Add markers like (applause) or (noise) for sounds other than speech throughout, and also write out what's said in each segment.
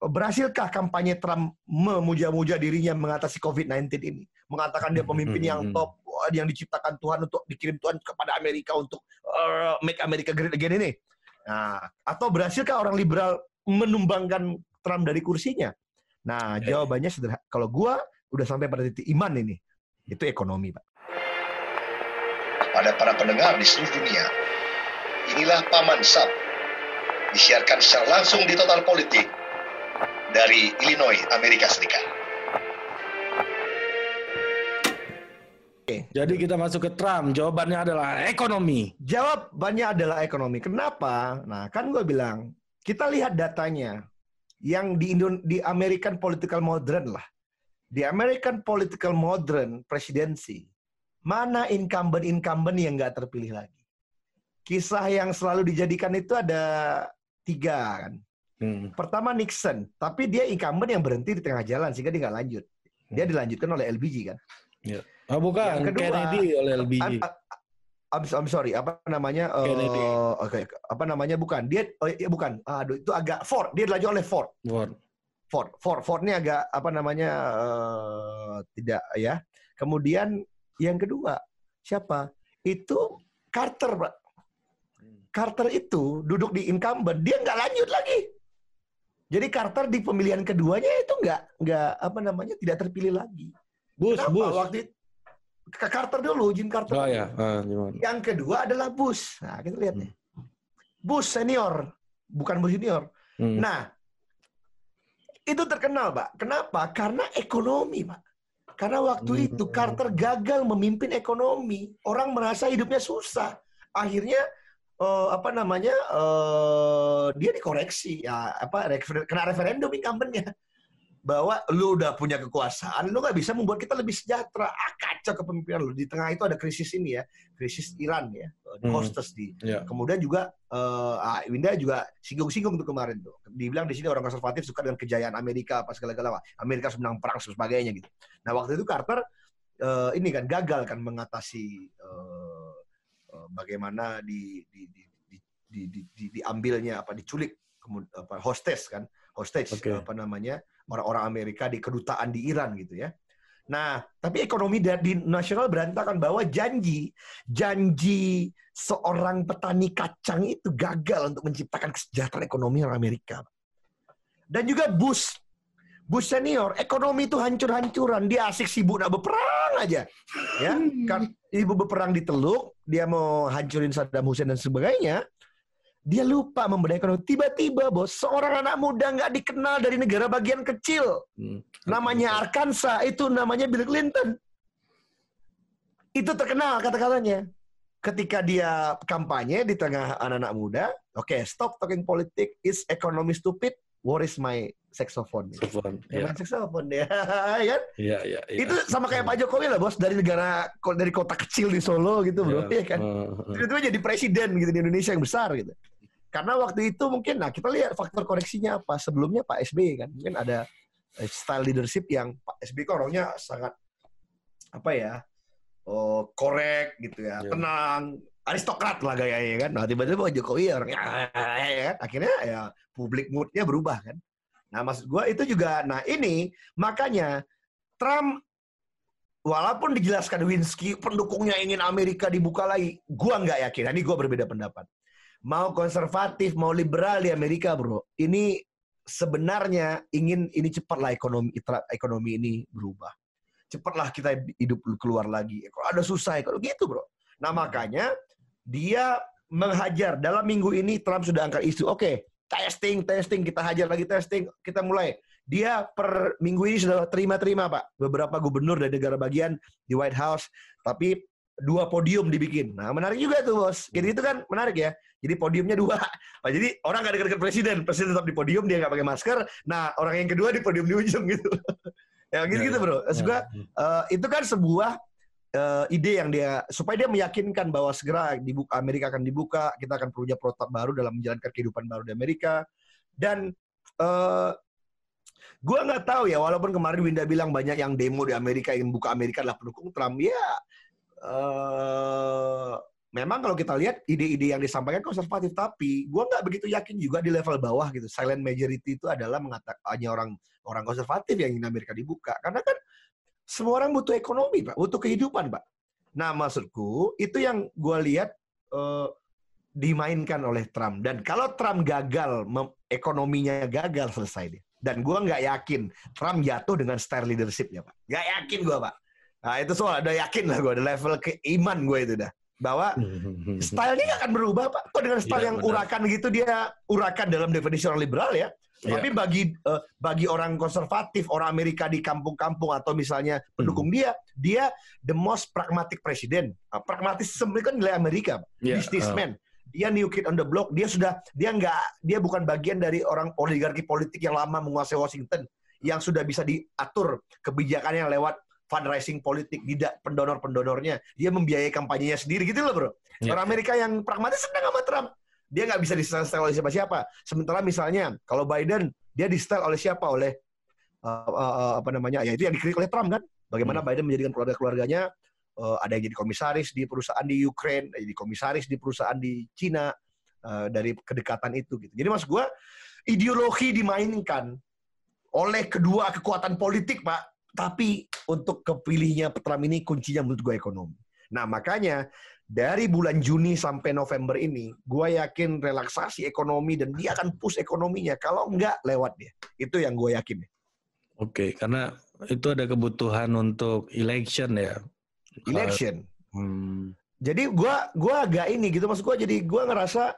berhasilkah kampanye Trump memuja-muja dirinya mengatasi COVID-19 ini? Mengatakan dia pemimpin yang Hmm. top, yang diciptakan Tuhan untuk dikirim Tuhan kepada Amerika untuk uh, make America great again ini. Nah, atau berhasilkah orang liberal menumbangkan Trump dari kursinya? Nah, Ya. jawabannya sederhana. Kalau gua udah sampai pada titik iman ini, itu ekonomi, Pak. Pada para pendengar di seluruh dunia, inilah Paman Sab, disiarkan secara langsung di Total Politik dari Illinois, Amerika Serikat. Jadi kita masuk ke Trump. Jawabannya adalah ekonomi. Jawabannya adalah ekonomi. Kenapa? Nah, kan gue bilang, kita lihat datanya yang di Indo di American Political Modern lah. Di American Political Modern presidency, mana incumbent-incumbent yang nggak terpilih lagi? Kisah yang selalu dijadikan itu ada tiga kan. Hmm. Pertama Nixon, tapi dia incumbent yang berhenti di tengah jalan sehingga dia nggak lanjut. Dia dilanjutkan oleh LBJ kan. Oh bukan, Yang kedua, Kennedy oleh LBJ. I'm, I'm, sorry, apa namanya? Kennedy. Oke, apa namanya? Bukan. Dia, oh iya bukan. Aduh, itu agak Ford. Dia dilanjut oleh Ford. Ford. Ford. Ford. Ford ini agak apa namanya? eh, tidak ya. Kemudian yang kedua siapa? Itu Carter, Pak. Carter itu duduk di incumbent, dia nggak lanjut lagi. Jadi Carter di pemilihan keduanya itu nggak nggak apa namanya tidak terpilih lagi. Bush, Kenapa? Bush. Waktu itu, ke Carter dulu, Jim Carter. Oh ya, gimana? Yang kedua adalah Bush. Nah, kita lihat nih. Bush senior, bukan Bush junior. Hmm. Nah, itu terkenal, Pak. Kenapa? Karena ekonomi, Pak. Karena waktu Hmm. itu Carter gagal memimpin ekonomi. Orang merasa hidupnya susah. Akhirnya eh, apa namanya? eh, dia dikoreksi ya apa refer- kena referendum incumbentnya bahwa lu udah punya kekuasaan, lu nggak bisa membuat kita lebih sejahtera. Ah, kacau kepemimpinan lu. Di tengah itu ada krisis ini ya, krisis Iran ya, di Hmm. hostess di Ya. Kemudian juga eh ah, Winda juga singgung-singgung tuh kemarin tuh. Dibilang di sini orang konservatif suka dengan kejayaan Amerika apa segala-galanya. Amerika menang perang sebagainya gitu. Nah waktu itu Carter eh, ini kan gagal kan mengatasi eh, bagaimana di, di, di, di, di, di, di- diambilnya apa diculik apa hostess kan hostage Oke. apa namanya orang-orang Amerika di kedutaan di Iran gitu ya. Nah, tapi ekonomi di nasional berantakan bahwa janji janji seorang petani kacang itu gagal untuk menciptakan kesejahteraan ekonomi orang Amerika. Dan juga Bush, Bush senior, ekonomi itu hancur-hancuran. Dia asik sibuk nak berperang aja. Ya, kan ibu berperang di Teluk, dia mau hancurin Saddam Hussein dan sebagainya. Dia lupa membenahi ekonomi. Tiba-tiba, bos, seorang anak muda nggak dikenal dari negara bagian kecil. Hmm. Namanya Arkansas, itu namanya Bill Clinton. Itu terkenal kata-katanya. Ketika dia kampanye di tengah anak-anak muda, oke, stop talking politik, is economy stupid, where is my saxophone? Ya, Ya, main saxophone ya (laughs) kan? ya, ya. ya. Itu sama kayak Pak Jokowi lah, bos, dari negara dari kota kecil di Solo gitu, bro, ya, kan? Ah, ah. Tiba-tiba jadi presiden gitu di Indonesia yang besar gitu. Karena waktu itu mungkin, nah kita lihat faktor koreksinya apa. Sebelumnya Pak SBY kan, mungkin ada eh, style leadership yang Pak SBY kan orangnya sangat apa ya, oh, korek gitu ya, Ya. tenang, aristokrat lah gayanya kan. Nah tiba-tiba Jokowi orangnya, ya kan? akhirnya ya public moodnya berubah kan. Nah maksud gue itu juga, nah ini makanya Trump walaupun dijelaskan Winsky pendukungnya ingin Amerika dibuka lagi, gua nggak yakin. Nah, Ini gua berbeda pendapat. Mau konservatif, mau liberal di Amerika, bro. Ini sebenarnya ingin ini cepatlah ekonomi ekonomi ini berubah. Cepatlah kita hidup keluar lagi. Kalau ada susah, kalau gitu, bro. Nah makanya dia menghajar dalam minggu ini Trump sudah angkat isu. Oke, testing, testing, kita hajar lagi testing, kita mulai. Dia per minggu ini sudah terima-terima, Pak. Beberapa gubernur dari negara bagian di White House, tapi dua podium dibikin. Nah, menarik juga tuh, Bos. Jadi itu kan menarik ya. Jadi podiumnya dua. (laughs) Nah, jadi orang nggak dekat-dekat presiden. Presiden tetap di podium, dia nggak pakai masker. Nah, orang yang kedua di podium di ujung gitu. (laughs) ya gitu-gitu, Ya, Bro. Maksud gua, ya. eh, itu kan sebuah eh, ide yang dia supaya dia meyakinkan bahwa segera dibuka Amerika akan dibuka, kita akan punya protap baru dalam menjalankan kehidupan baru di Amerika. Dan eh gua nggak tahu ya, walaupun kemarin Winda bilang banyak yang demo di Amerika yang buka Amerika adalah pendukung Trump, ya eh memang kalau kita lihat ide-ide yang disampaikan konservatif, tapi gue nggak begitu yakin juga di level bawah gitu. Silent majority itu adalah mengatakan hanya orang orang konservatif yang ingin Amerika dibuka. Karena kan semua orang butuh ekonomi, Pak, butuh kehidupan, Pak. Nah, maksudku itu yang gue lihat eh, dimainkan oleh Trump. Dan kalau Trump gagal, ekonominya gagal selesai dia. Dan gue nggak yakin Trump jatuh dengan style leadershipnya, Pak. Nggak yakin gue, Pak. Nah, itu soal ada yakin lah gue, ada level keiman gue itu dah. Bahwa (laughs) stylenya nggak akan berubah, Pak. Kok dengan style Iya, yang benar. urakan gitu, dia urakan dalam definisi orang liberal ya. Iya. Tapi bagi eh, bagi orang konservatif, orang Amerika di kampung-kampung atau misalnya pendukung dia, dia the most pragmatic president. Nah, pragmatis sebenarnya kan nilai Amerika. Iya, businessman. Dia new kid on the block. Dia sudah dia nggak dia bukan bagian dari orang oligarki politik yang lama menguasai Washington yang sudah bisa diatur kebijakannya lewat fundraising politik, tidak pendonor-pendonornya. Dia membiayai kampanyenya sendiri gitu loh, Bro. Iya. Orang Amerika yang pragmatis senang sama Trump. Dia nggak bisa di-style oleh siapa-siapa. Sementara misalnya kalau Biden dia di-style oleh siapa? Oleh uh, uh, apa namanya? Ya itu yang dikritik oleh Trump kan. Bagaimana Biden menjadikan keluarga-keluarganya uh, ada yang jadi komisaris di perusahaan di Ukraine, jadi komisaris di perusahaan di Cina uh, dari kedekatan itu gitu. Jadi mas gua ideologi dimainkan oleh kedua kekuatan politik, Pak. Tapi untuk kepilihnya Trump ini kuncinya menurut gue ekonomi. Nah makanya dari bulan Juni sampai November ini, gue yakin relaksasi ekonomi dan dia akan push ekonominya. Kalau enggak, lewat dia. Itu yang gue yakin. Oke, karena itu ada kebutuhan untuk election ya. Election. Hmm. Jadi gue gua agak ini gitu, maksud gue jadi gue ngerasa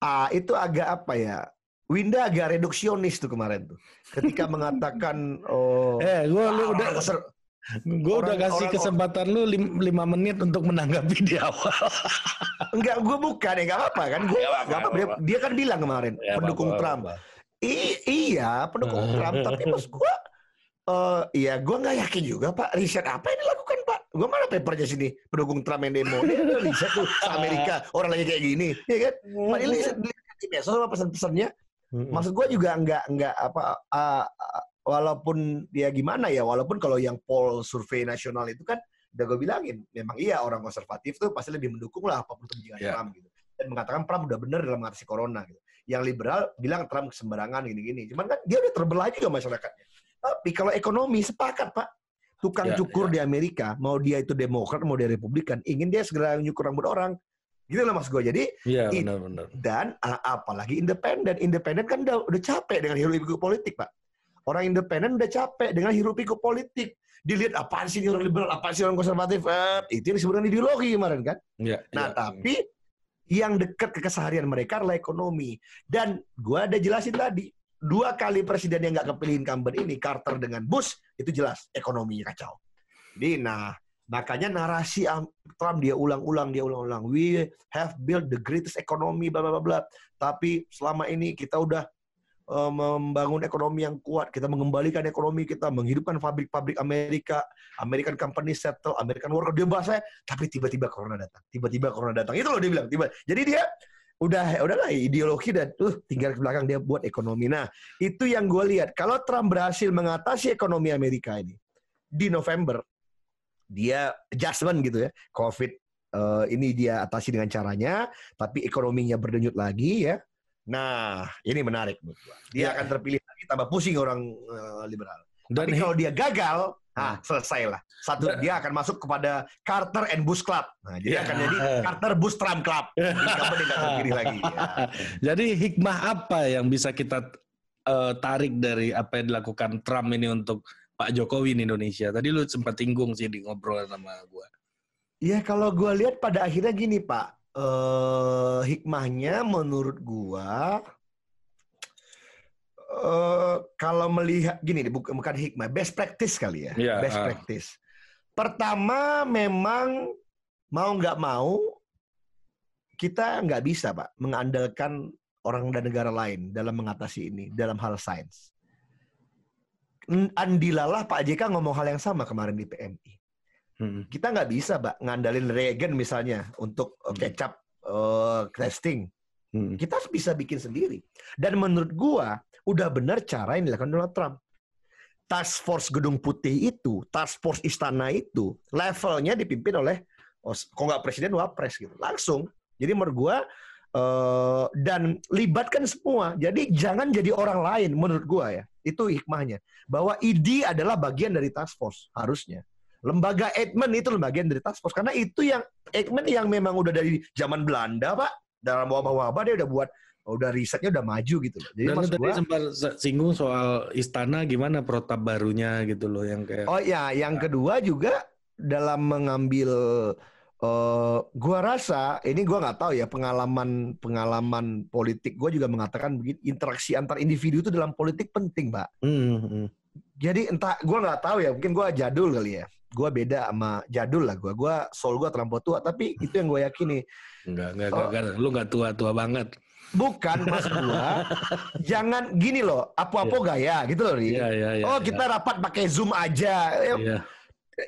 ah itu agak apa ya? Winda agak reduksionis tuh kemarin tuh. Ketika mengatakan (laughs) oh Eh, gue lu ah, udah konser- gue udah orang- kasih orang- kesempatan lu lim- lima menit untuk menanggapi di awal. (laughs) enggak gue bukan ya enggak apa kan. Gue Nggak apa-apa, apa, dia, apa-apa. dia kan bilang kemarin Ya, pendukung apa-apa, Trump. apa-apa. I- iya pendukung (laughs) Trump. Tapi maksud gue eh iya gue nggak yakin juga pak. Riset apa yang dilakukan pak? Gue mana papernya sini pendukung Trump yang demo? Dia ada riset tuh Amerika orang lagi kayak gini ya kan? Pak ini riset di medsos apa pesan-pesannya? Maksud gue juga nggak nggak apa ah, walaupun dia gimana ya walaupun kalau yang poll survei nasional itu kan udah gue bilangin memang iya orang konservatif tuh pasti lebih mendukung lah apa pun kebijakan Ya. Trump gitu dan mengatakan Trump udah benar dalam mengatasi corona gitu yang liberal bilang Trump sembarangan gini-gini cuman kan dia udah terbelah juga masyarakatnya tapi kalau ekonomi sepakat pak tukang Ya, cukur di Amerika mau dia itu demokrat mau dia republikan ingin dia segera nyukur rambut orang gitu lah mas gue jadi Iya, It- benar-benar. dan apalagi independen. Independen kan udah, udah capek dengan pikuk politik, Pak. Orang independen udah capek dengan hirup pikuk politik. Dilihat apaan sih ini orang liberal, apaan sih orang konservatif. Eh, itu yang disebutkan ideologi kemarin kan. Iya, Nah, iya. tapi yang dekat ke keseharian mereka adalah ekonomi. Dan gua ada jelasin tadi, dua kali presiden yang nggak kepilih incumbent ini, Carter dengan Bush, itu jelas ekonominya kacau. Jadi, nah, makanya narasi Trump dia ulang-ulang, dia ulang-ulang. We have built the greatest economy, bla bla bla. Tapi selama ini kita udah membangun ekonomi yang kuat, kita mengembalikan ekonomi kita, menghidupkan pabrik-pabrik Amerika, American company settle, American worker, dia bahasanya, tapi tiba-tiba corona datang, tiba-tiba corona datang. Itu loh dia bilang, tiba. Jadi dia udah udahlah ideologi dan tuh tinggal ke belakang dia buat ekonomi. Nah, itu yang gue lihat. Kalau Trump berhasil mengatasi ekonomi Amerika ini di November, dia adjustment gitu ya, COVID eh, ini dia atasi dengan caranya, tapi ekonominya berdenyut lagi ya. Nah, ini menarik menurut gua. Dia Ya. akan terpilih lagi, tambah pusing orang eh, liberal. Dan Tapi kalau dia gagal, ah selesai lah. Satu Dan- dia akan masuk kepada Carter and Bush Club. Nah, jadi Ya. akan jadi (laughs) Carter Bush Trump Club. Jadi (laughs) dia terpilih lagi. Ya. (laughs) Jadi hikmah apa yang bisa kita eh, tarik dari apa yang dilakukan Trump ini untuk Pak Jokowi di Indonesia? Tadi lu sempat tinggung sih di ngobrol sama gua. Ya kalau gua lihat pada akhirnya gini Pak, eh hikmahnya menurut gua eh kalau melihat gini, bukan bukan hikmah, best practice kali ya, Iya, best ah. practice. Pertama memang mau nggak mau kita nggak bisa Pak mengandalkan orang dan negara lain dalam mengatasi ini dalam hal sains. Andilalah Pak JK ngomong hal yang sama kemarin di PMI Hmm. kita nggak bisa, Mbak, ngandalin reagen misalnya untuk uh, Hmm. kecap uh, testing. Hmm. Kita bisa bikin sendiri. Dan menurut gua udah benar cara yang dilakukan Donald Trump. Task Force Gedung Putih itu, Task Force Istana itu, levelnya dipimpin oleh oh, kok nggak presiden wapres gitu langsung jadi menurut gua eh, dan libatkan semua jadi jangan jadi orang lain menurut gua ya itu hikmahnya bahwa ID adalah bagian dari task force harusnya lembaga Eijkman itu bagian dari task force karena itu yang Eijkman yang memang udah dari zaman Belanda pak dalam wabah-wabah dia udah buat udah risetnya udah maju gitu loh. Jadi Dan maksud tadi gua, sempat se- singgung soal istana gimana protap barunya gitu loh yang kayak oh ya, yang kedua juga dalam mengambil eh gua rasa ini gua nggak tahu ya pengalaman pengalaman politik gua juga mengatakan begini interaksi antar individu itu dalam politik penting, Pak. Hmm, hmm. Jadi entah gua nggak tahu ya, mungkin gua jadul kali ya. Gua beda sama jadul lah gua. Gua soul gua terlampau tua, tapi itu yang gue yakini. Enggak, enggak, Oh. enggak, enggak. Lu enggak tua-tua banget. Bukan maksud gua, jangan gini loh, apo-apo gaya gitu loh, Ri. Iya, iya, iya. oh, kita rapat pakai Zoom aja. Ya, Iya,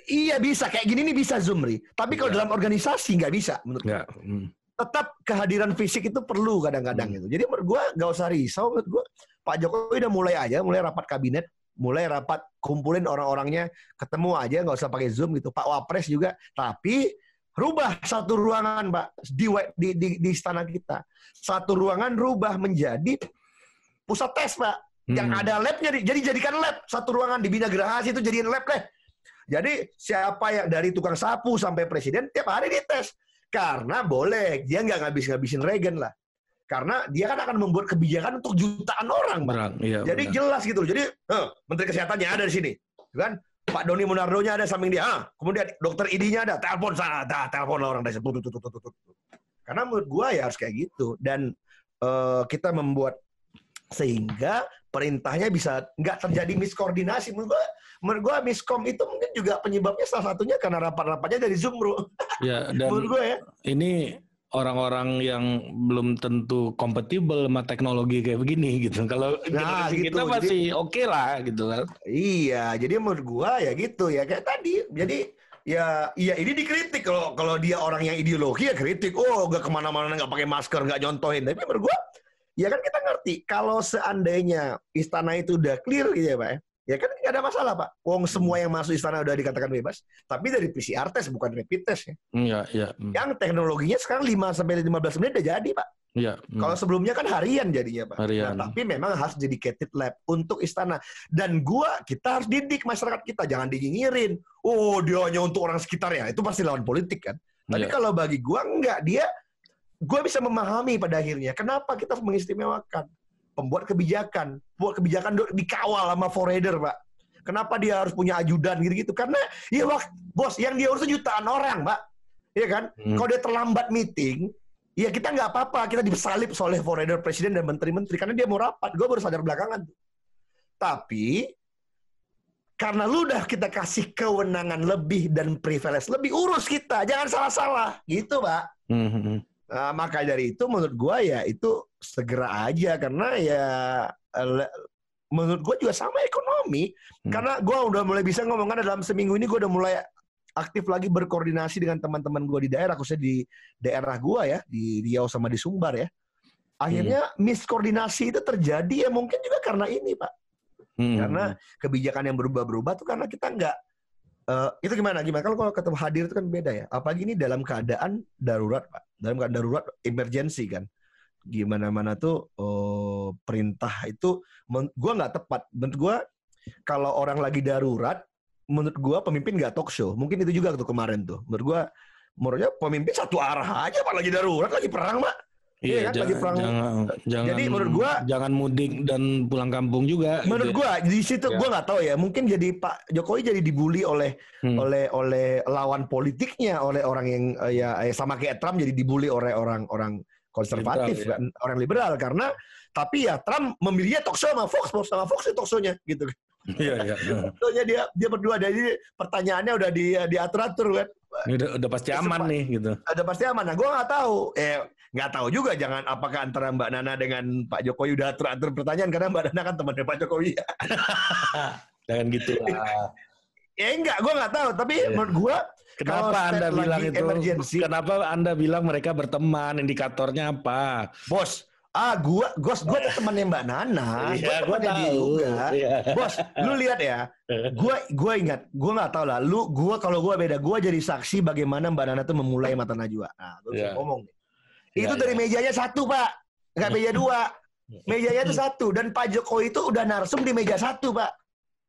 Iya bisa kayak gini nih bisa zoom ri. Tapi kalau Iya. dalam organisasi nggak bisa menurut gua. enggak. Hmm. Tetap kehadiran fisik itu perlu kadang-kadang Hmm. gitu. Jadi menurut gua nggak usah risau menurut gua. Pak Jokowi udah mulai aja, mulai rapat kabinet, mulai rapat kumpulin orang-orangnya, ketemu aja nggak usah pakai zoom gitu. Pak Wapres juga. Tapi rubah satu ruangan pak di di, di, di istana kita. Satu ruangan rubah menjadi pusat tes pak yang Hmm. ada labnya di- jadi jadikan lab satu ruangan di Bina Gerahasi itu jadiin lab deh jadi siapa yang dari tukang sapu sampai presiden tiap hari dites karena boleh dia nggak ngabis ngabisin regen lah karena dia kan akan membuat kebijakan untuk jutaan orang Pak. Iya. jadi benar. jelas gitu loh. Jadi eh, menteri kesehatannya ada di sini kan? Pak Doni Munardo-nya ada samping dia. Ah, kemudian dokter ID-nya ada. Telepon sana dah telepon lah orang dari situ karena menurut gua ya harus kayak gitu. Dan eh, kita membuat sehingga perintahnya bisa nggak terjadi miskoordinasi. Menurut gua menurut gua miskom itu mungkin juga penyebabnya salah satunya karena rapat-rapatnya dari zoom bro. Ya, (laughs) dan menurut gua ya. ini orang-orang yang belum tentu kompatibel sama teknologi kayak begini gitu. Kalau Nah, gitu. kita masih oke lah gitu kan. iya jadi menurut gua ya gitu ya kayak tadi jadi ya iya ini dikritik kalau kalau dia orang yang ideologi ya kritik oh nggak ke mana-mana nggak pakai masker nggak nyontohin tapi menurut gua ya kan kita ngerti kalau seandainya istana itu udah clear gitu ya pak ya ya kan nggak ada masalah pak wong semua yang masuk istana udah dikatakan bebas tapi dari PCR test bukan rapid test ya Iya, iya. hmm, yang teknologinya sekarang 5 sampai 15 menit udah jadi pak Iya. hmm. Kalau sebelumnya kan harian jadinya, Pak. Harian. Nah, tapi memang harus dedicated lab untuk istana. Dan gua kita harus didik masyarakat kita, jangan dinyinyirin. Oh, dia hanya untuk orang sekitar ya. Itu pasti lawan politik kan. Tapi Iya. kalau bagi gua enggak, dia gua bisa memahami pada akhirnya kenapa kita harus mengistimewakan pembuat kebijakan, buat kebijakan dikawal sama forader, Pak. Kenapa dia harus punya ajudan gitu-gitu? Karena ya wak, bos, yang dia urus jutaan orang, Pak. Iya kan? Hmm. Kalau dia terlambat meeting, ya kita nggak apa-apa. Kita disalip oleh forader presiden dan menteri-menteri karena dia mau rapat. Gue baru sadar belakangan. Tapi karena lu udah kita kasih kewenangan lebih dan privilege lebih, urus kita. Jangan salah-salah. Gitu, Pak. Hmm, hmm, hmm. Nah, maka dari itu menurut gua ya itu segera aja karena ya menurut gua juga sama ekonomi. Hmm. karena gua udah mulai bisa ngomongkan dalam seminggu ini gua udah mulai aktif lagi berkoordinasi dengan teman-teman gua di daerah khususnya di daerah gua ya di Riau sama di Sumbar ya. Akhirnya miskoordinasi itu terjadi ya mungkin juga karena ini pak. Hmm. karena kebijakan yang berubah-berubah tuh karena kita nggak eh, itu gimana? Gimana? Kalau kalau ketemu hadir itu kan beda ya. Apalagi ini dalam keadaan darurat pak dalam keadaan darurat emergency kan. Gimana mana tuh oh, perintah itu gua nggak tepat. Menurut gua kalau orang lagi darurat menurut gua pemimpin nggak talk show. Mungkin itu juga tuh kemarin tuh. Menurut gua menurutnya pemimpin satu arah aja pak. Lagi darurat lagi perang pak Iya Iya, kan, lagi jangan, perang. jangan, jangan, Jadi menurut gua- jangan mudik dan pulang kampung juga. Menurut gitu. gua di situ Ya. gua nggak tahu ya. Mungkin jadi Pak Jokowi jadi dibully oleh Hmm. oleh oleh lawan politiknya, oleh orang yang eh, ya eh, sama kayak Trump jadi dibully oleh orang-orang konservatif Liberal, ya. kan, orang liberal karena tapi ya Trump memilihnya talk show sama Fox, Fox sama Fox itu talk show-nya gitu. Iya, iya. (laughs) Talk-nya dia dia berdua jadi pertanyaannya udah di diatur-atur kan. Ini udah, udah pasti Ya, aman nih gitu. Ada pasti aman. Nah, gua nggak tahu. Eh nggak tahu juga jangan apakah antara Mbak Nana dengan Pak Jokowi udah atur-atur pertanyaan karena Mbak Nana kan temannya Pak Jokowi. (laughs) Jangan gitu lah. Ya (laughs) enggak, gua nggak tahu. Tapi Iya. menurut gua Kenapa Anda bilang itu? emergency. Kenapa Anda bilang mereka berteman? Indikatornya apa? Bos, Ah, gua, Gos, gua tuh temannya Mbak Nana. (laughs) Iya, gua gua temannya dia tahu. juga. Iya. Bos, lu lihat ya. Gua, gua ingat, gua nggak tahu lah. Lu, gua kalau gua beda, gua jadi saksi bagaimana Mbak Nana tuh memulai mata Najwa. Nah, gua Iya. ngomong. nih. Iya, Itu dari iya. mejanya satu, Pak. Nggak meja dua. Mejanya tuh satu. Dan Pak Jokowi itu udah narsum di meja satu, Pak.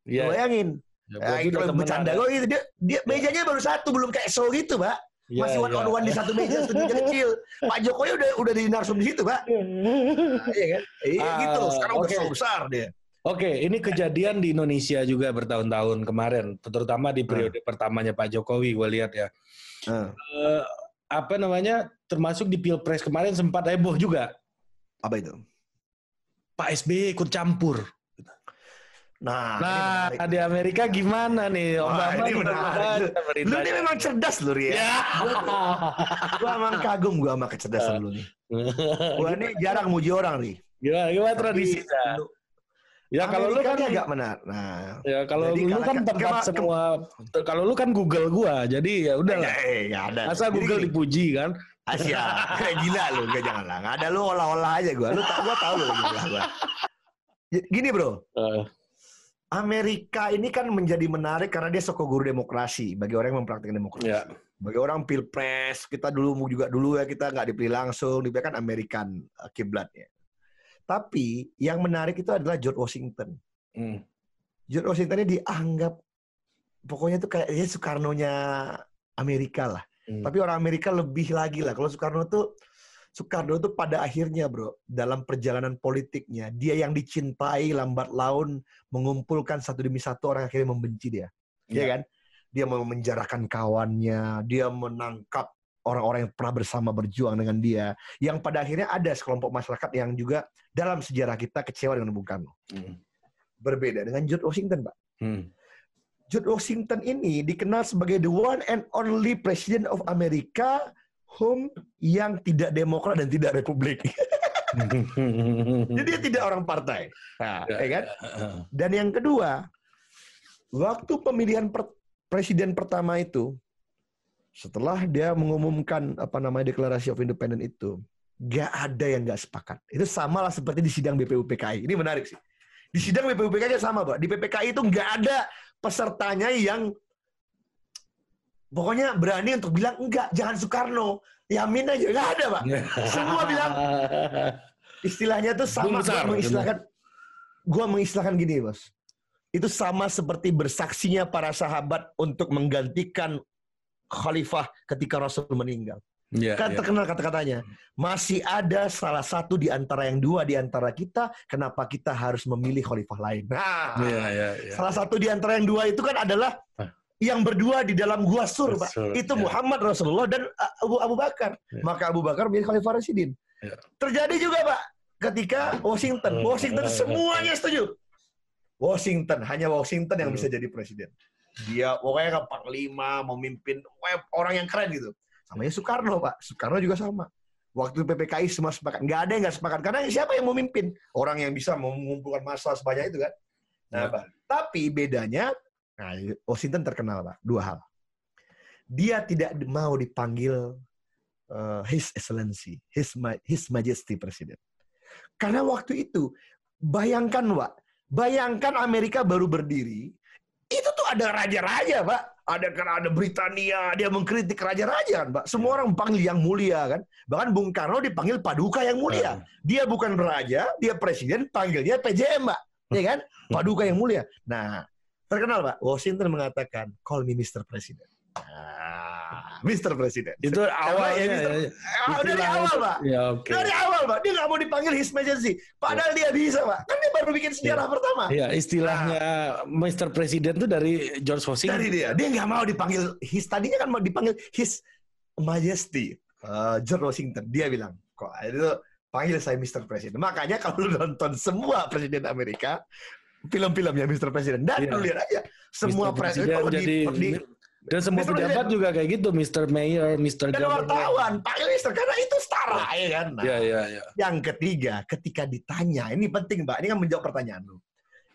Iya. Lu Bayangin. Ya, Ya, juga kalau bercanda ya. gue gitu, dia, dia mejanya baru satu, belum kayak show gitu, Pak. Iya, Masih one iya. on one di satu meja, satu meja kecil. Pak Jokowi udah udah di narsum di situ, Pak. Nah, (laughs) iya kan? Iya Ah, gitu. Sekarang udah oke. show besar dia. Oke, ini kejadian di Indonesia juga bertahun-tahun kemarin, terutama di periode pertamanya Pak Jokowi, gue lihat ya. Nah, Eh, apa namanya, termasuk di pilpres kemarin sempat heboh juga. apa itu? Pak SBY ikut campur. Nah, Nah, ini di Amerika gimana nih? Obama ini menarik. Lu ini memang cerdas lu, Ria. Ya. (laughs) Gua emang kagum gua sama kecerdasan lu nih. Gua nih jarang muji orang nih. gimana, gimana Tapi tradisinya? lu- Ya kalau lu kan agak benar. Nah, ya kalau Jadi lu kan tempat kema- semua kalau lu kan Google gua. Jadi ya udahlah. eh, ya ada. Masa Google dipuji kan? Asia, kayak (laughs) gila lu, gak jangan lah. Nggak ada lu olah-olah aja gua. Lu tau gua tahu lu lagi olah gua. Gini bro, Eh, Amerika ini kan menjadi menarik karena dia soko guru demokrasi bagi orang yang mempraktikkan demokrasi. Ya. Bagi orang pilpres kita dulu juga dulu ya kita nggak dipilih langsung, dipilih kan Amerikan uh, kiblatnya. Tapi yang menarik itu adalah George Washington. hmm. George Washington ini dianggap pokoknya itu kayak ya Soekarno-nya Amerika lah. Hmm. Tapi orang Amerika lebih lagi lah. Kalau Soekarno tuh Soekarno tuh pada akhirnya bro dalam perjalanan politiknya dia yang dicintai lambat laun mengumpulkan satu demi satu orang akhirnya membenci dia, Iya Iya. kan? Dia memenjarakan kawannya, dia menangkap orang-orang yang pernah bersama berjuang dengan dia, yang pada akhirnya ada sekelompok masyarakat yang juga dalam sejarah kita kecewa dengan Bung Karno. Hmm. Berbeda dengan George Washington, Pak. Hmm. George Washington ini dikenal sebagai the one and only president of America whom yang tidak demokrat dan tidak republik. (laughs) Jadi dia tidak orang partai. Nah, Ya, ya kan? (laughs) Dan yang kedua, waktu pemilihan per- presiden pertama itu, setelah dia mengumumkan apa namanya deklarasi of independence itu, gak ada yang gak sepakat. Itu sama lah seperti di sidang BPUPKI. Ini menarik sih. Di sidang BPUPKI sama, Pak. Di PPKI itu gak ada pesertanya yang pokoknya berani untuk bilang enggak, jangan Soekarno. Yamin aja gak ada, Pak. (laughs) Semua bilang istilahnya tuh sama gua mengistilahkan gua mengistilahkan gini bos itu sama seperti bersaksinya para sahabat untuk menggantikan khalifah ketika Rasul meninggal Ya, kan ya. terkenal kata-katanya masih ada salah satu di antara yang dua di antara kita kenapa kita harus memilih khalifah lain nah Ya, ya, ya. salah satu di antara yang dua itu kan adalah Ah. yang berdua di dalam gua sur, Pak. Itu ya. Muhammad Rasulullah dan Abu Abu Bakar. Ya. Maka Abu Bakar menjadi khalifah Rasidin. Ya. Terjadi juga, Pak, ketika Washington. Washington semuanya setuju. Washington, hanya Washington yang Hmm. bisa jadi presiden. Dia pokoknya kan panglima, memimpin, pokoknya orang yang keren gitu. Samanya Soekarno, Pak. Soekarno juga sama. Waktu PPKI semua sepakat. Nggak ada yang nggak sepakat. Karena siapa yang memimpin? Orang yang bisa mengumpulkan massa sebanyak itu kan. Nah, Ya. Pak. Tapi bedanya, nah, Washington terkenal, Pak. Dua hal. Dia tidak mau dipanggil uh, His Excellency, His, Ma- His Majesty Presiden. Karena waktu itu, bayangkan, Pak. Bayangkan Amerika baru berdiri, itu tuh ada raja-raja, Pak. Ada kan ada Britania, dia mengkritik raja-raja kan, Pak. Semua orang panggil yang mulia kan. Bahkan Bung Karno dipanggil Paduka yang mulia. Dia bukan raja, dia presiden, panggilnya PJM, Pak. Ya kan? Paduka yang mulia. Nah, terkenal, Pak. Washington mengatakan, call me Mr. President. Nah, (laughs) Mr. President. Itu awalnya. ya, Mr. ya, Ah, dari istilahnya awal, Pak. Ya, oke. Dari awal, Pak. Dia nggak mau dipanggil His Majesty. Padahal dia bisa, Pak. Kan dia baru bikin sejarah pertama. Ya, istilahnya Mr. Presiden itu dari George Washington. Dari dia. Dia nggak mau dipanggil His. Tadinya kan mau dipanggil His Majesty. uh, George Washington. Dia bilang, kok itu panggil saya Mr. President. Makanya kalau lu nonton semua presiden Amerika, film-filmnya Mr. President. Dan Iya. lu lihat aja. Semua Mr. presiden Presiden kalau di, jadi di, dan semua Mr. pejabat juga kayak gitu, Mr. Mayor, Mr. dan wartawan. Panggil Mr. Karena itu setara, ya kan? Nah, Ya, ya, ya. Yang ketiga, ketika ditanya, ini penting Mbak, ini kan menjawab pertanyaan lu.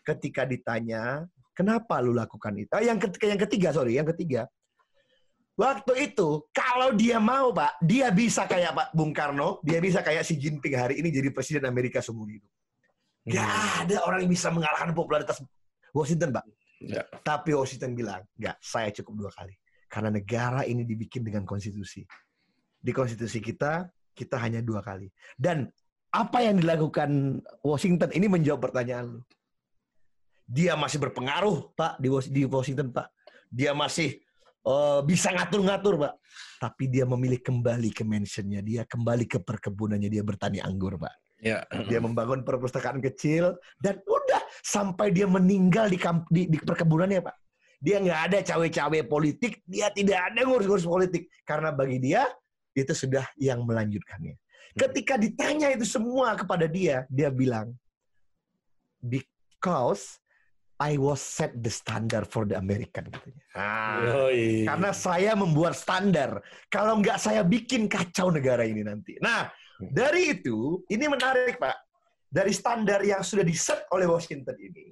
Ketika ditanya, kenapa lu lakukan itu? Ah, yang ketiga, yang ketiga, sorry, yang ketiga. Waktu itu, kalau dia mau, Pak, dia bisa kayak Pak Bung Karno, dia bisa kayak Xi Jinping hari ini jadi presiden Amerika seumur hidup. Gak Hmm. ada orang yang bisa mengalahkan popularitas Washington, Pak. Ya. Tapi Washington bilang, nggak, saya cukup dua kali. Karena negara ini dibikin dengan konstitusi. Di konstitusi kita, kita hanya dua kali. Dan apa yang dilakukan Washington ini menjawab pertanyaan lu. Dia masih berpengaruh, Pak, di Was- di Washington, Pak. Dia masih eh, bisa ngatur-ngatur, Pak. Tapi dia memilih kembali ke mansionnya. Dia kembali ke perkebunannya. Dia bertani anggur, Pak. Ya. Dia membangun perpustakaan kecil dan udah sampai dia meninggal di kamp, di, di perkebunannya, Pak. Dia nggak ada cawe-cawe politik, dia tidak ada ngurus-ngurus politik karena bagi dia itu sudah yang melanjutkannya. Ketika ditanya itu semua kepada dia, dia bilang, because I was set the standard for the American katanya. Ah. Yoi. Karena saya membuat standar. Kalau nggak saya bikin kacau negara ini nanti. Nah, dari itu, ini menarik Pak. Dari standar yang sudah diset oleh Washington ini,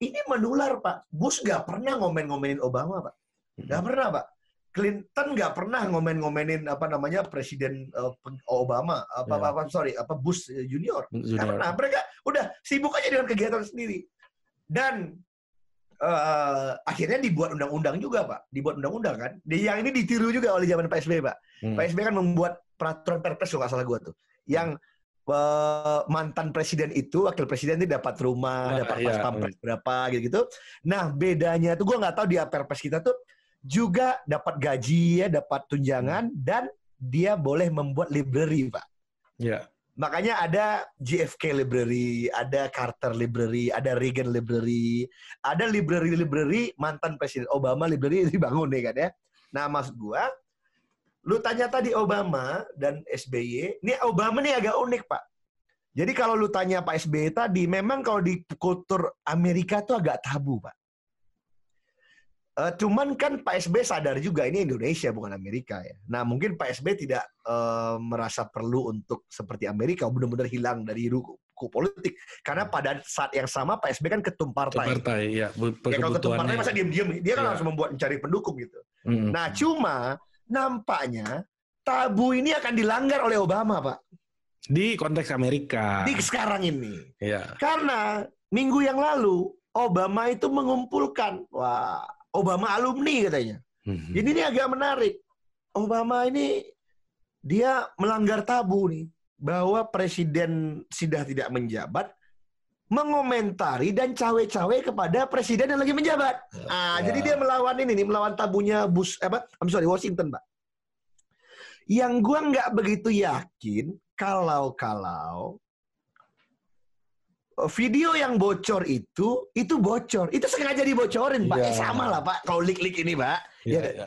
ini menular Pak. Bush nggak pernah ngomen-ngomenin Obama Pak. Nggak pernah Pak. Clinton nggak pernah ngomen-ngomenin apa namanya Presiden eh, Obama, apa, Ya. apa sorry, apa Bush Junior. Junior. Karena mereka udah sibuk aja dengan kegiatan sendiri. Dan eh, akhirnya dibuat undang-undang juga, Pak. Dibuat undang-undang kan. Yang ini ditiru juga oleh zaman Pak SBY, Pak. Hmm. Pak SBY kan membuat peraturan perpres kalau nggak salah gua tuh. Yang eh, mantan presiden itu, wakil presiden itu dapat rumah, Nah, dapat iya. pas pampres berapa gitu-gitu. Nah, bedanya tuh gua nggak tahu di perpres kita tuh juga dapat gaji ya, dapat tunjangan dan dia boleh membuat library, Pak. Ya. Makanya ada JFK Library, ada Carter Library, ada Reagan Library, ada library-library mantan Presiden Obama Library (laughs) dibangun nih kan ya. Nah maksud gua, lu tanya tadi Obama dan SBY, ini Obama nih agak unik pak. Jadi kalau lu tanya Pak SBY tadi, memang kalau di kultur Amerika tuh agak tabu pak. Eh, cuman kan Pak SBY sadar juga ini Indonesia bukan Amerika ya. Nah mungkin Pak SBY tidak eh, merasa perlu untuk seperti Amerika benar-benar hilang dari ruku politik karena pada saat yang sama Pak SBY kan ketum partai. Partai, ya. Ya kalau ketum partai masa diem-diem, dia kan Ya. harus membuat mencari pendukung gitu. Hmm. Nah cuma nampaknya tabu ini akan dilanggar oleh Obama Pak di konteks Amerika. di sekarang ini. Ya. Karena minggu yang lalu Obama itu mengumpulkan, wah Obama alumni katanya. Hmm. Ini nih agak menarik. Obama ini dia melanggar tabu nih bahwa presiden sudah tidak menjabat mengomentari dan cawe-cawe kepada presiden yang lagi menjabat. Ah, Ya. jadi dia melawan ini nih, melawan tabunya Bush apa? I'm sorry, Washington, Pak. Yang gua nggak begitu yakin kalau-kalau video yang bocor itu itu bocor. Itu sengaja dibocorin, Pak. Iya. Eh, sama lah, Pak. Kalau lik-lik ini, Pak. Ya, Ya, ya.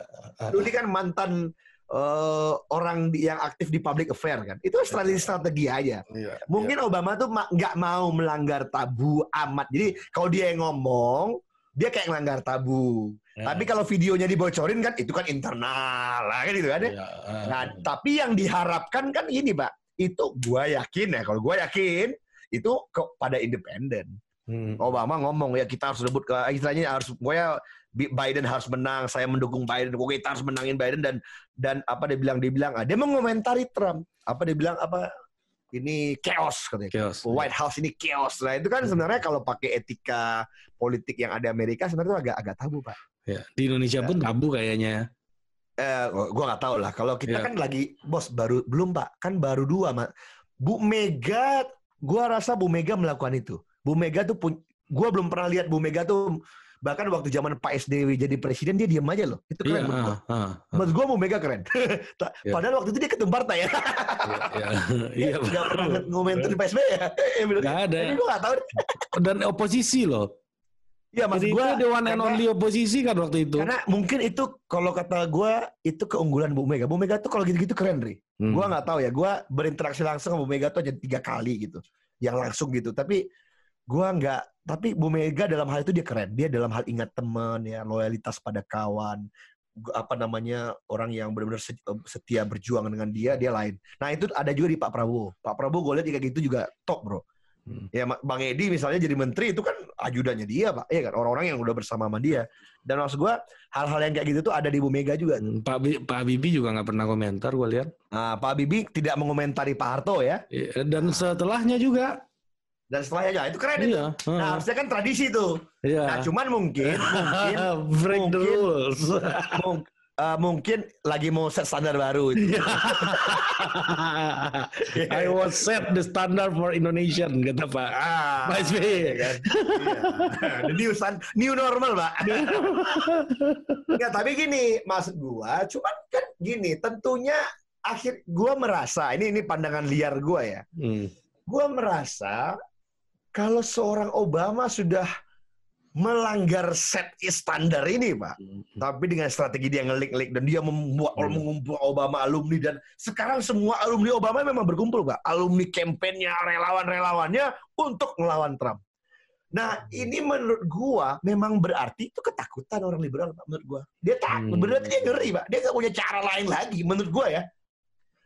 Lu ini kan mantan eh, orang di- yang aktif di public affair kan. Itu strategi strategi aja. Ya, Mungkin Obama tuh ma- nggak mau melanggar tabu amat. Jadi kalau dia yang ngomong, dia kayak melanggar tabu. ya. Tapi kalau videonya dibocorin kan itu kan internal lah kan gitu kan. ya. Ya, Nah, tapi yang diharapkan kan ini, Pak. Itu gua yakin ya, kalau gua yakin itu kepada independen. Hmm. Obama ngomong ya kita harus rebut ke istilahnya harus pokoknya Bi- Biden harus menang, saya mendukung Biden, pokoknya kita harus menangin Biden dan dan apa dia bilang dia bilang ah, dia mengomentari Trump. Apa dia bilang apa ini chaos katanya. Chaos. White House ini chaos. Nah, itu kan sebenarnya kalau pakai etika politik yang ada Amerika sebenarnya agak agak tabu, Pak. Ya. Di Indonesia pun tabu kayaknya. Eh, gua nggak tahu lah. Kalau kita Iya. kan lagi bos baru belum Pak, kan baru dua, Mak. Bu Mega, gua rasa Bu Mega melakukan itu. Bu Mega tuh pun, gua belum pernah lihat Bu Mega tuh bahkan waktu zaman Pak SBY jadi presiden dia diam aja loh. Itu Iya, keren menurut gua. ah, ah, ah. Menurut gua Bu Mega keren. (laughs) Iya. Padahal waktu itu dia ketum partai ya. Iya, iya. (laughs) Nggak pernah ngomentarin Pak SBY ya. (laughs) Eh, bener. Nggak ada. Jadi gua nggak tahu. Dan oposisi loh. Iya, Jadi gua. itu the one and only oposisi kan waktu itu. Karena mungkin itu kalau kata gua itu keunggulan Bu Mega. Bu Mega tuh kalau gitu-gitu keren, Ri. Hmm. Gua nggak tahu ya. Gua berinteraksi langsung sama Bu Mega tuh aja tiga kali gitu, yang langsung gitu. Tapi gua nggak. Tapi Bu Mega dalam hal itu dia keren. Dia dalam hal ingat teman, ya loyalitas pada kawan, apa namanya orang yang benar-benar se- setia berjuang dengan dia, dia lain. Nah itu ada juga di Pak Prabowo. Pak Prabowo gue lihat kayak gitu juga top bro. Hmm. Ya Bang Edi misalnya jadi menteri itu kan ajudannya dia, Pak. Iya kan orang-orang yang udah bersama sama dia. Dan maksud gua hal-hal yang kayak gitu tuh ada di Bu Mega juga. Hmm, Pak Bi- Pak Bibi juga nggak pernah komentar gue lihat. Nah, Pak Bibi tidak mengomentari Pak Harto ya. Dan setelahnya juga. Dan setelahnya ya itu keren itu. Iya. Nah, heeh. harusnya kan tradisi tuh. Iya. Nah, cuman mungkin (laughs) mungkin Break the mungkin- rules. (laughs) mung- eh, mungkin lagi mau set standar baru itu. Iya. (laughs) I was set the standard for Indonesian kata Pak. Ah, Pak SBY. ya kan? Iya. The new, stand- new normal, Pak. Enggak, tapi gini, maksud gua, cuman kan gini, tentunya akhir gua merasa, ini ini pandangan liar gua ya. Hmm. Gua merasa kalau seorang Obama sudah melanggar set standar ini, Pak. Tapi dengan strategi dia ngelik-ngelik dan dia membuat Hmm. mengumpul Obama alumni dan sekarang semua alumni Obama memang berkumpul, Pak. Alumni kampanyenya, relawan-relawannya untuk melawan Trump. Nah, ini menurut gua memang berarti itu ketakutan orang liberal, Pak, menurut gua. Dia takut, Hmm. berarti dia ngeri, Pak. Dia nggak punya cara lain lagi, menurut gua ya.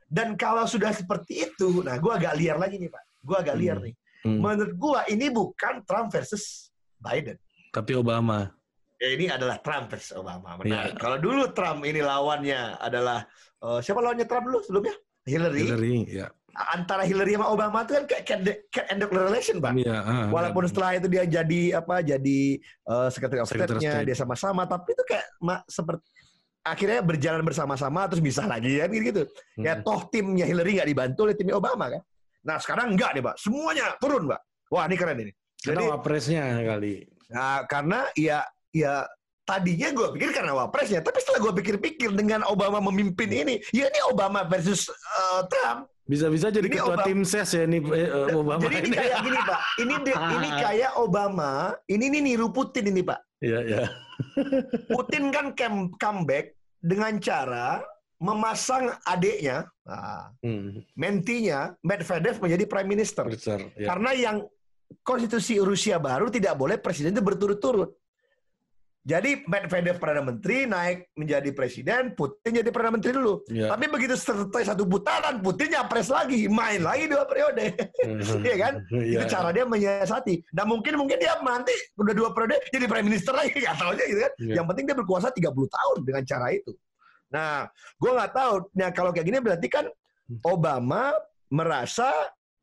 Dan kalau sudah seperti itu, nah gua agak liar lagi nih, Pak. Gua agak liar Hmm. nih. Hmm. Menurut gua ini bukan Trump versus Biden. Tapi Obama. Ya ini adalah Trump versus Obama. Menarik. Iya. Kalau dulu Trump ini lawannya adalah eh, siapa lawannya Trump dulu sebelumnya? Hillary. Hillary, ya. Antara Hillary sama Obama itu kan kayak cat, cat and dog relation, Pak. Iya, ah, Walaupun setelah itu dia jadi apa? Jadi Secretary of Secretary of State-nya, State. dia sama-sama, tapi itu kayak ma, seperti akhirnya berjalan bersama-sama terus bisa lagi kan gitu. Hmm. Ya toh timnya Hillary nggak dibantu oleh timnya Obama kan. Nah sekarang enggak nih Pak, semuanya turun Pak. Wah ini keren ini. Karena Jadi wapresnya kali. Nah, karena ya ya tadinya gue pikir karena wapresnya, tapi setelah gue pikir-pikir dengan Obama memimpin ini, ya ini Obama versus eh, Trump. Bisa-bisa jadi Ini ketua Obama- tim ses ya ini eh, Obama Jadi ini ini. kayak gini pak, ini di- (laughs) ini kayak Obama, ini nih niru Putin ini pak. Iya, iya. Putin kan come- comeback dengan cara memasang adiknya, nah, Hmm, mentinya, Medvedev menjadi prime minister. besar. Ya. Karena yang konstitusi Rusia baru tidak boleh presiden itu berturut-turut. Jadi Medvedev perdana menteri naik menjadi presiden, Putin jadi perdana menteri dulu. Ya. Tapi begitu selesai satu putaran, Putin nyapres lagi, main lagi dua periode. (laughs) Iya kan? (laughs) Iya. Itu cara dia menyiasati. Dan mungkin mungkin dia nanti udah dua periode jadi prime minister lagi, (laughs) nggak tahu aja gitu kan. Iya. Yang penting dia berkuasa 30 tahun dengan cara itu. Nah, gue nggak tahu. Nah kalau kayak gini berarti kan Obama merasa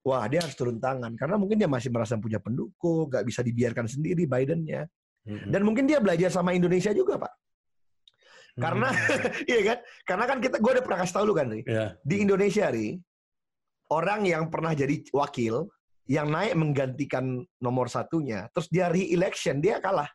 wah dia harus turun tangan karena mungkin dia masih merasa punya pendukung, nggak bisa dibiarkan sendiri Bidennya. Hmm. Dan mungkin dia belajar sama Indonesia juga pak. Karena (laughs) iya kan? Karena kan kita gue udah pernah kasih tahu lu kan Ri. ya. Di Indonesia Ri, orang yang pernah jadi wakil yang naik menggantikan nomor satunya, terus dia re-election dia kalah.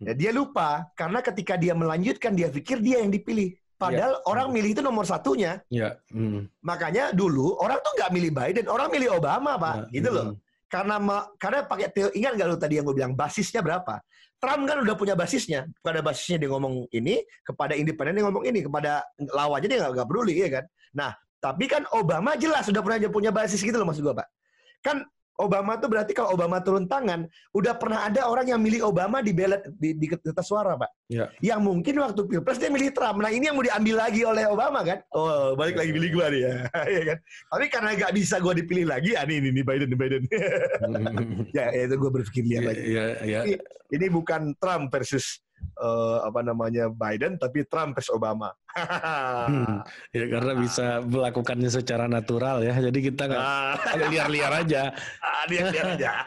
Ya, dia lupa karena ketika dia melanjutkan dia pikir dia yang dipilih. Padahal orang milih itu nomor satunya. Ya. Hmm. Makanya dulu orang tuh nggak milih Biden, orang milih Obama pak, Ya, gitu loh. hmm. Karena karena pakai teori ingat nggak lu tadi yang gue bilang basisnya berapa? Trump kan udah punya basisnya. Pada basisnya dia ngomong ini, kepada independen dia ngomong ini, kepada lawannya dia nggak peduli ya kan. Nah tapi kan Obama jelas sudah pernah punya basis gitu loh maksud gue pak. Kan Obama tuh berarti kalau Obama turun tangan, udah pernah ada orang yang milih Obama di ballot di, di kertas suara pak. Ya. Yang mungkin waktu pilpres dia milih Trump. Nah ini yang mau diambil lagi oleh Obama kan? Oh balik lagi pilih gue nih ya, (laughs) Iya kan? Tapi karena nggak bisa gue dipilih lagi, ah ini ini Biden Biden. (laughs) Hmm. ya itu gue berpikir lihat lagi. Ya, ya. Ini, ini bukan Trump versus eh, apa namanya Biden, tapi Trump versus Obama. Hmm. Ya karena bisa melakukannya secara natural ya. Jadi kita nggak Ah, agak liar-liar aja. ah, lihat aja. (laughs)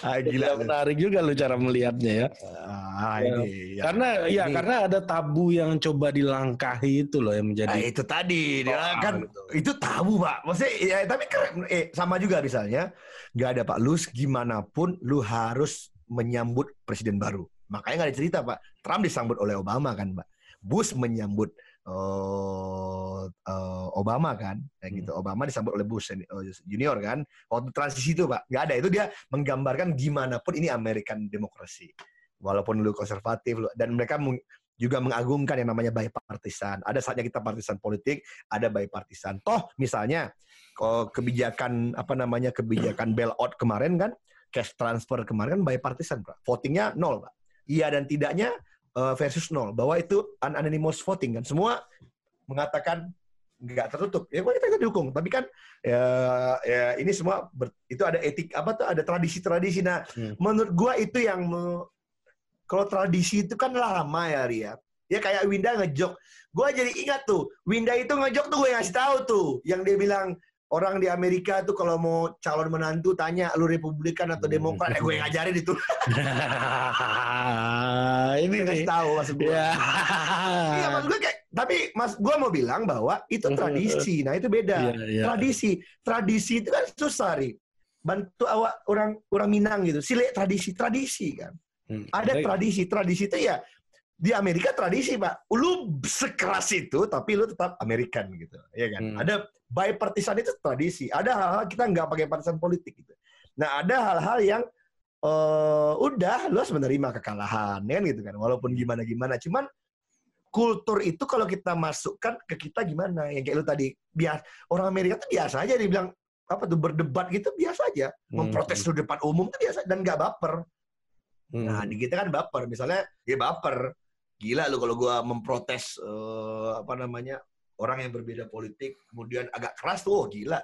Ah, gila. Gila, menarik juga lu cara melihatnya ya. Ah, ini. ya. Karena ya Ini- karena ada tabu yang coba dilangkahi itu loh yang Nah, menjadi itu tadi Oh, kan betul. itu tabu pak. Maksudnya ya tapi keren. Eh sama juga misalnya nggak ada pak. Lu gimana pun lu harus menyambut presiden baru. Makanya nggak ada cerita pak. Trump disambut oleh Obama kan pak. Bush menyambut eh, eh, Obama kan, kayak gitu. Obama disambut oleh Bush eh, junior kan. Waktu transisi itu pak, nggak ada. Itu dia menggambarkan gimana pun ini American demokrasi. Walaupun lu konservatif, lu- dan mereka juga mengagungkan yang namanya bipartisan. Ada saatnya kita partisan politik, ada bipartisan. Toh misalnya kebijakan apa namanya kebijakan bailout kemarin kan, cash transfer kemarin kan bipartisan, Pak. Votingnya nol, Pak. Iya dan tidaknya eh, versus nol. Bahwa itu anonymous voting kan. Semua mengatakan nggak tertutup. Ya kita, kita dukung. Tapi kan ya, ya ini semua ber, itu ada etik apa tuh ada tradisi-tradisi. Nah, Hmm. menurut gua itu yang me- kalau tradisi itu kan lama ya Ria. Ya kayak Winda ngejok. Gua jadi ingat tuh, Winda itu ngejok tuh gue ngasih tahu tuh, yang dia bilang orang di Amerika tuh kalau mau calon menantu tanya lu Republikan atau Demokrat, eh gue yang ngajarin itu. (laughs) ini nih. ngasih tahu maksud gue. Ya. (laughs) Iya maksud gue kayak, tapi mas gue mau bilang bahwa itu tradisi, nah itu beda. Iya, iya. Tradisi, tradisi itu kan susah ri. Bantu awak orang orang Minang gitu, sile tradisi tradisi kan. Hmm. Ada tradisi, tradisi itu ya di Amerika tradisi pak. Lu sekeras itu tapi lu tetap American gitu, ya kan. Hmm. Ada bipartisan itu tradisi. Ada hal-hal kita nggak pakai partisan politik gitu. Nah ada hal-hal yang eh udah lu harus menerima kekalahan kan gitu kan. Walaupun gimana gimana, cuman kultur itu kalau kita masukkan ke kita gimana? Yang kayak lu tadi biasa orang Amerika tuh biasa aja dibilang apa tuh berdebat gitu biasa aja Hmm. memprotes di depan umum tuh biasa dan nggak baper. Hmm. Nah, di kita kan baper. Misalnya, ya baper. Gila lu kalau gua memprotes eh, apa namanya orang yang berbeda politik, kemudian agak keras tuh, oh, gila.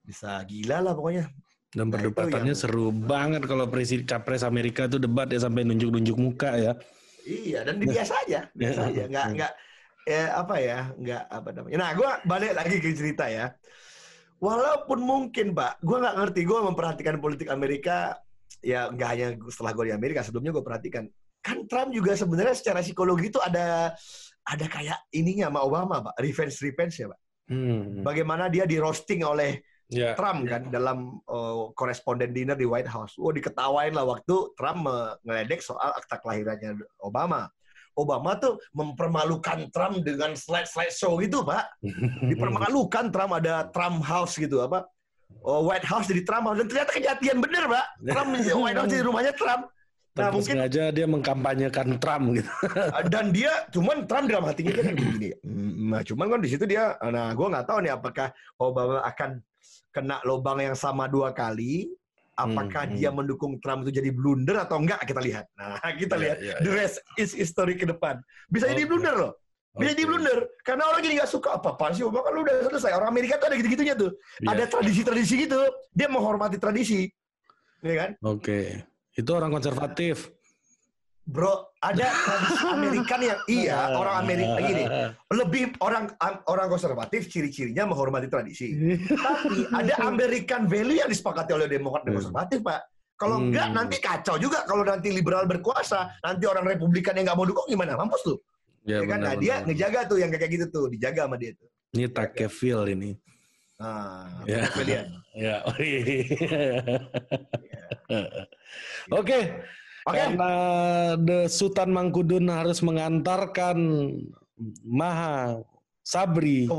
Bisa gila lah pokoknya. Dan Nah, perdebatannya yang- seru banget kalau presiden capres Amerika tuh debat ya sampai nunjuk-nunjuk muka ya. Iya, dan biasa aja, (laughs) biasa Ya. aja. Nggak, nggak, ya apa ya, nggak apa namanya. Nah, gua balik lagi ke cerita ya. Walaupun mungkin, Pak, gua nggak ngerti. Gua memperhatikan politik Amerika, ya nggak hanya setelah gue di Amerika, sebelumnya gue perhatikan. Kan Trump juga sebenarnya secara psikologi itu ada ada kayak ininya sama Obama, Pak. Revenge-revenge ya, Pak. Hmm. Bagaimana dia di roasting oleh Ya. Trump kan dalam uh, koresponden dinner di White House. Oh diketawain lah waktu Trump uh, ngeledek soal akta kelahirannya Obama. Obama tuh mempermalukan Trump dengan slide-slide show gitu, Pak. (laughs) Dipermalukan Trump ada Trump House gitu apa? Oh, White House jadi Trump House dan ternyata kejadian bener, Pak. Trump (laughs) White House jadi rumahnya Trump. Nah, Tanpa mungkin sengaja dia mengkampanyekan Trump gitu. dan dia cuman Trump dalam hatinya kan begini. "Hmm, Nah, cuman kan di situ dia nah gua nggak tahu nih apakah Obama akan kena lubang yang sama dua kali. Apakah Hmm, dia hmm. mendukung Trump itu jadi blunder atau enggak kita lihat. Nah, (laughs) kita Iya, lihat iya, the rest is history ke depan. Bisa jadi Oke. blunder loh. Bisa jadi Oke. blunder karena orang jadi nggak suka apa apa sih Obama kan lu udah selesai. Orang Amerika tuh ada gitu-gitunya tuh. Iya. Ada tradisi-tradisi gitu. Dia menghormati tradisi. Ya kan? Oke. Itu orang konservatif. Bro, ada tradisi (laughs) Amerikan yang iya, orang Amerika (laughs) gini. lebih orang orang konservatif ciri-cirinya menghormati tradisi. (laughs) Tapi ada American value yang disepakati oleh Demokrat dan Hmm. konservatif, Pak. Kalau Hmm. enggak nanti kacau juga kalau nanti liberal berkuasa, nanti orang Republikan yang nggak mau dukung gimana? Mampus tuh. Ya, Ya, kan? Nah, benar, dia benar. ngejaga tuh yang kayak gitu tuh, dijaga sama dia tuh. Ini Takefil ini. Nah, Ya. pilihan. (laughs) Ya. (laughs) Oke. Oke. Karena The Sultan Mangkudun harus mengantarkan Maha Sabri Ke,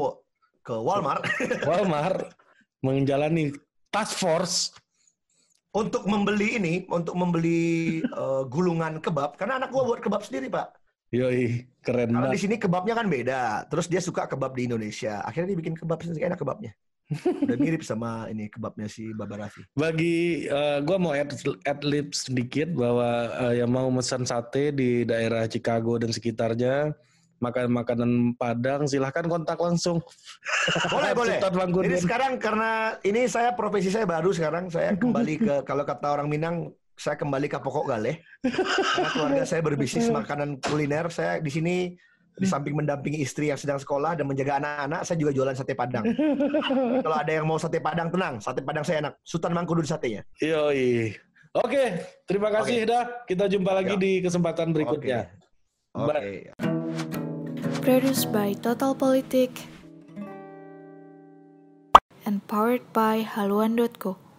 ke Walmart (laughs) Walmart menjalani task force. untuk membeli ini, untuk membeli eh, gulungan kebab karena anak gua buat kebab sendiri, Pak. Yoi, keren Karena di sini kebabnya kan beda. Terus dia suka kebab di Indonesia. Akhirnya dia bikin kebab sendiri enak kebabnya. Udah mirip sama ini kebabnya si Baba Raffi. Bagi eh, gua mau add, add lib sedikit bahwa eh, yang mau pesan sate di daerah Chicago dan sekitarnya makan makanan Padang silahkan kontak langsung. Boleh, (laughs) boleh. Jadi sekarang karena ini saya profesi saya baru sekarang saya (laughs) kembali ke kalau kata orang Minang saya kembali ke pokok galeh. Karena keluarga saya berbisnis makanan kuliner. Saya di sini di samping mendampingi istri yang sedang sekolah dan menjaga anak-anak, saya juga jualan sate Padang. (laughs) Kalau ada yang mau sate Padang tenang, sate Padang saya enak. Sultan Mangkudun satenya. Yoi. Oke, terima kasih dah. Kita jumpa lagi Ya. di kesempatan berikutnya. Oke. Bye. Produced by Total Politik and powered by haluan.co.